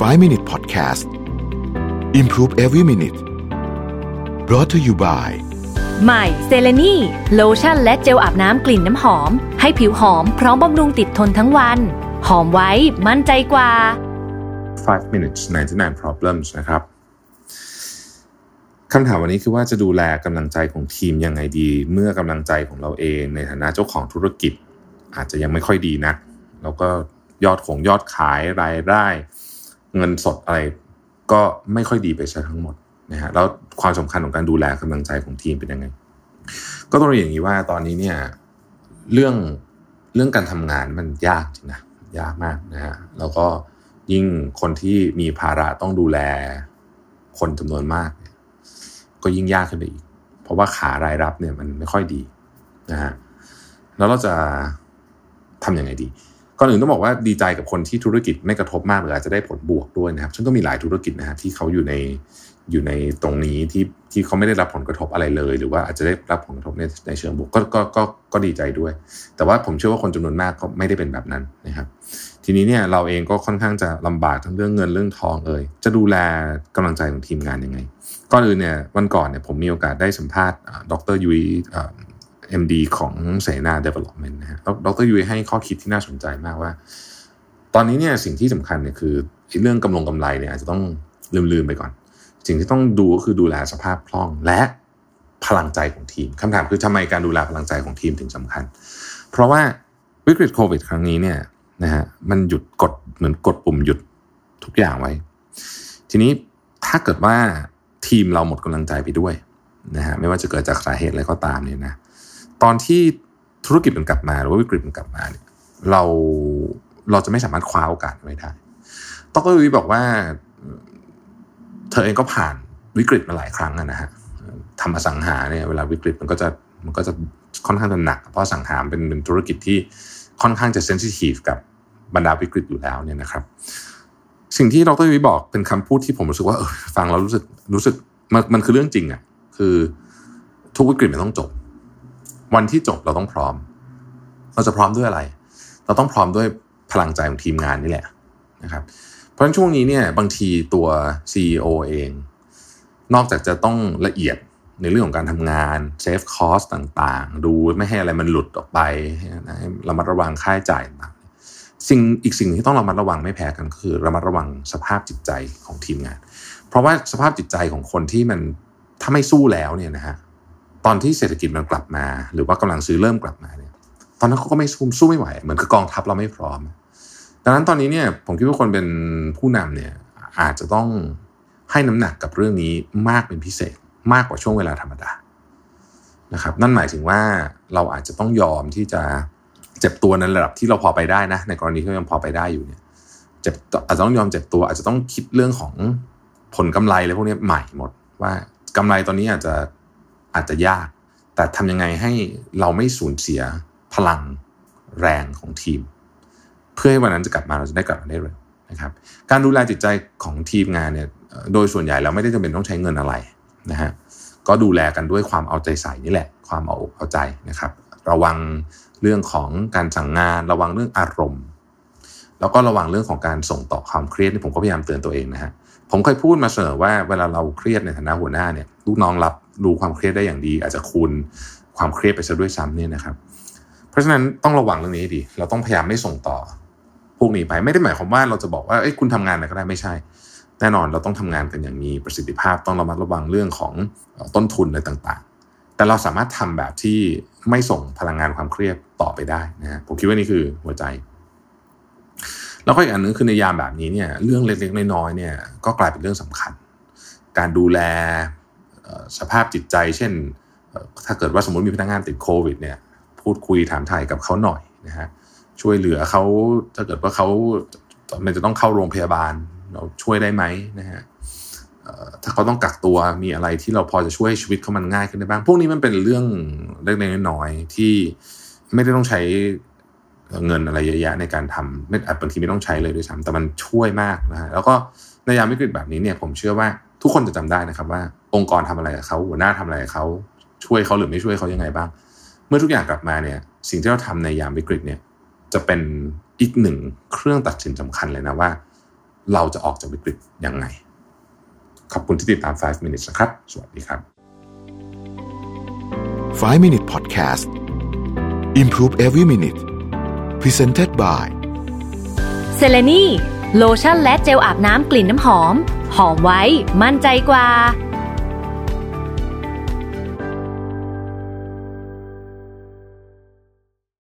5 Minute Podcast Improve Every Minute brought to you by ใหม่เซเลนีโลชั่นและเจลอาบน้ำกลิ่นน้ำหอม ให้ผิวหอมพร้อมบำรุงติดทนทั้งวัน หอมไว้มั่นใจกว่า 5 minutes 99 problems นะครับคำถามวันนี้คือว่าจะดูแลกำลังใจของทีมยังไงดี เมื่อกำลังใจของเราเองในฐานะเจ้าของธุรกิจ อาจจะยังไม่ค่อยดีนักแล้วก็ยอดของยอดขายรายได้ เงินสดอะไรก็ไม่ค่อยดีไปซะทั้งหมดนะฮะแล้วความสำคัญของการดูแลกำลังใจของทีมเป็นยังไง ก็ต้องเรียนอย่างนี้ว่าตอนนี้เนี่ยเรื่องเรื่องการทำงานมันยากจริงนะยากมากนะฮะแล้วก็ยิ่งคนที่มีภาระต้องดูแลคนจำนวนมาก ก็ยิ่งยากขึ้นไปอีก เพราะว่าขารายรับเนี่ยมันไม่ค่อยดีนะฮะแล้วเราจะทำยังไงดี ก่อนอื่นต้องบอกว่าดีใจกับคนที่ธุรกิจไม่กระทบมากหรืออาจจะได้ผลบวกด้วยนะครับซึ่งก็มีหลายธุรกิจนะฮะที่เขาอยู่ในอยู่ในตรงนี้ที่ที่เขาไม่ได้รับผลกระทบอะไรเลย หรือว่าอาจจะได้รับผลกระทบในในเชิงบวกก็ก็ก็ก็ดีใจด้วย แต่ว่าผมเชื่อว่าคนจำนวนมากก็ไม่ได้เป็นแบบนั้นนะครับ ทีนี้เนี่ยเราเองก็ค่อนข้างจะลำบากทั้งเรื่องเงินเรื่องทองเอ่ยจะดูแลกำลังใจของทีมงานยังไงก่อนอื่นเนี่ยวันก่อนเนี่ยผมมีโอกาสได้สัมภาษณ์ดรยุ้ย เอ็มดของเสนา Development นะฮะดรยุ้ยให้ข้อคิดที่น่าสนใจมากว่า ตอนนี้เนี่ยสิ่งที่สำคัญเนี่ยคือเรื่องกำลงกำไรเนี่ยอาจจะต้องลืมๆไปก่อน สิ่งที่ต้องดูก็คือดูแลสภาพคล่องและพลังใจของทีมคำถามคือทำไมการดูแลพลังใจของทีมถึงสำคัญ เพราะว่าวิกฤตโควิด ครั้งนี้เนี่ยนะฮะมันหยุดกดเหมือนกดปุ่มหยุดทุกอย่างไว้ ทีนี้ถ้าเกิดว่าทีมเราหมดกำลังใจไปด้วยนะฮะไม่ว่าจะเกิดจากสาเหตุอะไรก็ตามเนี่ยนะ ตอนที่ธุรกิจมันกลับมาหรือว่าวิกฤตมันกลับมาเนี่ยเราเราจะไม่สามารถคว้าโอกาสไว้ได้ต้อกวิบอกว่า เธอเองก็ผ่านวิกฤตมาหลายครั้งนะฮะทำอสังหาเนี่ยเวลาวิกฤตมันก็จะมันก็จะค่อนข้างจะหนัก เพราะสังหาเป็นเป็นธุรกิจที่ค่อนข้างจะเซนซิทีฟกับบรรดาวิกฤตอยู่แล้วเนี่ยนะครับ สิ่งที่ดรวิบอกเป็นคำพูดที่ผมรู้สึกว่าเออฟังแล้วรู้สึกรู้สึกมันมันคือเรื่องจริงอะ่ะคือทุกวิกฤตมันต้องจบ วันที่จบเราต้องพร้อม เราจะพร้อมด้วยอะไร เราต้องพร้อมด้วยพลังใจของทีมงานนี่แหละนะครับ เพราะฉะนั้นช่วงนี้เนี่ยบางทีตัว CEO เอง นอกจากจะต้องละเอียดในเรื่องของการทำงานเซฟคอสต่างๆ ดูไม่ให้อะไรมันหลุดออกไปให้ระมัดระวังค่าใช้จ่ายต่างสิ่งอีกสิ่งที่ต้องระมัดระวังไม่แพ้กันคือระมัดระวังสภาพจิตใจของทีมงาน เพราะว่าสภาพจิตใจของคนที่มันถ้าไม่สู้แล้วเนี่ยนะฮะ ตอนที่เศรษฐกิจมันกลับมา หรือว่ากำลังซื้อเริ่มกลับมาเนี่ยตอนนั้นเขาก็ไม่สู้สู้ไม่ไหว เหมือนกับกองทัพเราไม่พร้อม ดังนั้นตอนนี้เนี่ยผมคิดว่าคนเป็นผู้นำเนี่ยอาจจะต้องให้น้ำหนักกับเรื่องนี้มากเป็นพิเศษมากกว่าช่วงเวลาธรรมดานะครับนั่นหมายถึงว่าเราอาจจะต้องยอมที่จะเจ็บตัวในระดับที่เราพอไปได้นะ ในกรณีที่ยังพอไปได้อยู่เนี่ยเจ็บอาจจะต้องยอมเจ็บตัวอาจจะต้องคิดเรื่องของผลกำไรอะไรพวกนี้ใหม่หมด ว่ากำไรตอนนี้อาจจะ อาจจะยาก แต่ทำยังไงให้เราไม่สูญเสียพลังแรงของทีม เพื่อให้วันนั้นจะกลับมาเราจะได้กลับมาได้เร็วนะครับการดูแลจิตใจของทีมงานเนี่ยโดยส่วนใหญ่เราไม่ได้จำเป็นต้องใช้เงินอะไรนะฮะก็ดูแลกันด้วยความเอาใจใส่นี่แหละ ความเอาอกเอาใจนะครับ ระวังเรื่องของการสั่งงาน ระวังเรื่องอารมณ์ แล้วก็ระวังเรื่องของการส่งต่อความเครียดที่ผมก็พยายามเตือนตัวเองนะฮะผมเคยพูดมาเสมอว่าเวลาเราเครียดในฐานะหัวหน้าเนี่ยลูกน้องรับ รู้ความเครียดได้อย่างดี อาจจะคูณความเครียดไปซะด้วยซ้ำเนี่ยนะครับ เพราะฉะนั้นต้องระวังเรื่องนี้ดี เราต้องพยายามไม่ส่งต่อ พวกนี้ไปไม่ได้หมายความว่าเราจะบอกว่าเอ้ยคุณทำงานอะไรก็ได้ไม่ใช่ แน่นอนเราต้องทำงานกันอย่างมีประสิทธิภาพต้องระมัดระวังเรื่องของต้นทุนอะไรต่างๆ แต่เราสามารถทำแบบที่ไม่ส่งพลังงานความเครียดต่อไปได้นะฮะผมคิดว่านี่คือหัวใจแล้วก็อีกอันนึงคือในยามแบบนี้เนี่ยเรื่องเล็กๆน้อยๆเนี่ยก็กลายเป็นเรื่องสำคัญ การดูแล สภาพจิตใจ เช่น ถ้าเกิดว่าสมมติมีพนักงานติดโควิดเนี่ยพูดคุยถามไทยกับเขาหน่อยนะฮะช่วยเหลือเขาถ้าเกิดว่าเขามันจะต้องเข้าโรงพยาบาลเราช่วยได้ไหมนะฮะถ้าเขาต้องกักตัวมีอะไรที่เราพอจะช่วยชีวิตเขามันง่ายขึ้นได้บ้าง พวกนี้มันเป็นเรื่องเล็กๆน้อยๆที่ไม่ได้ต้องใช้เงินอะไรเยอะแยะในการทำไม่อาจบางทีไม่ต้องใช้เลยด้วยซ้ำแต่มันช่วยมากนะฮะแล้วก็ในยามวิกฤตแบบนี้เนี่ยผมเชื่อว่า ทุกคนจะจำได้นะครับว่าองค์กรทำอะไรกับเขาหัวหน้าทำอะไรกับเขาช่วยเขาหรือไม่ช่วยเขายังไงบ้าง เมื่อทุกอย่างกลับมาเนี่ย สิ่งที่เราทำในยามวิกฤตเนี่ย จะเป็นอีกหนึ่งเครื่องตัดสินสำคัญเลยนะว่า เราจะออกจากวิกฤตยังไง ขอบคุณที่ติดตาม 5 minutes นะครับ สวัสดีครับ 5 minute podcast improve every minute presented by เซเลนีโลชั่นและเจลอาบน้ำกลิ่นน้ำหอม หอมไว้มั่นใจกว่า